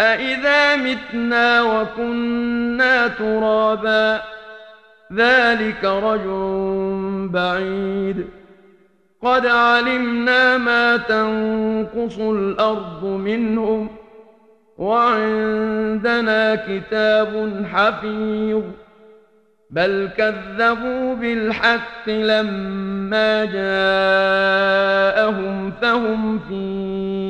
أإذا متنا وكنا ترابا ذلك رجل بعيد قد علمنا ما تنقص الأرض منهم وعندنا كتاب حفيظ بل كذبوا بالحق لما جاءهم فهم في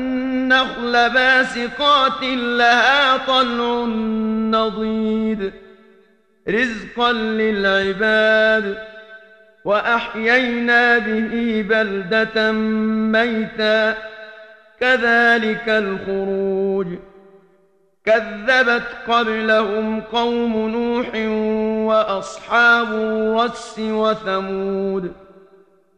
والنخل باسقات لها طلع نضيد. رزقا للعباد. وأحيينا به بلدة ميتا. كذلك الخروج. كذبت قبلهم قوم نوح وأصحاب الرس وثمود.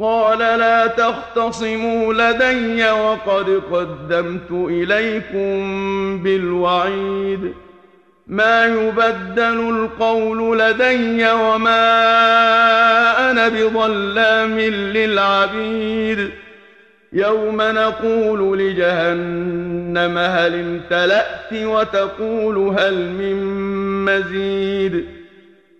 قال لا تختصموا لدي وقد قدمت إليكم بالوعيد. ما يبدل القول لدي وما أنا بظلام للعبيد. يوم نقول لجهنم هل امتلأت وتقول هل من مزيد.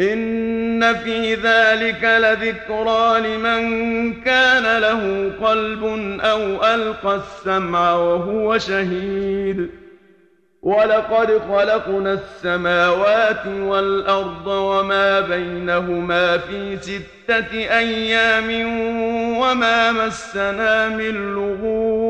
ان في ذلك لذكرى لمن كان له قلب أو القى السمع وهو شهيد ولقد خلقنا السماوات والارض وما بينهما في سته أيام وما مسنا من لغوب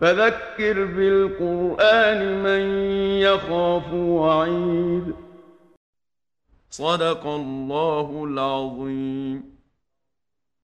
فذكر بالقرآن من يخاف وعيد. صدق الله العظيم.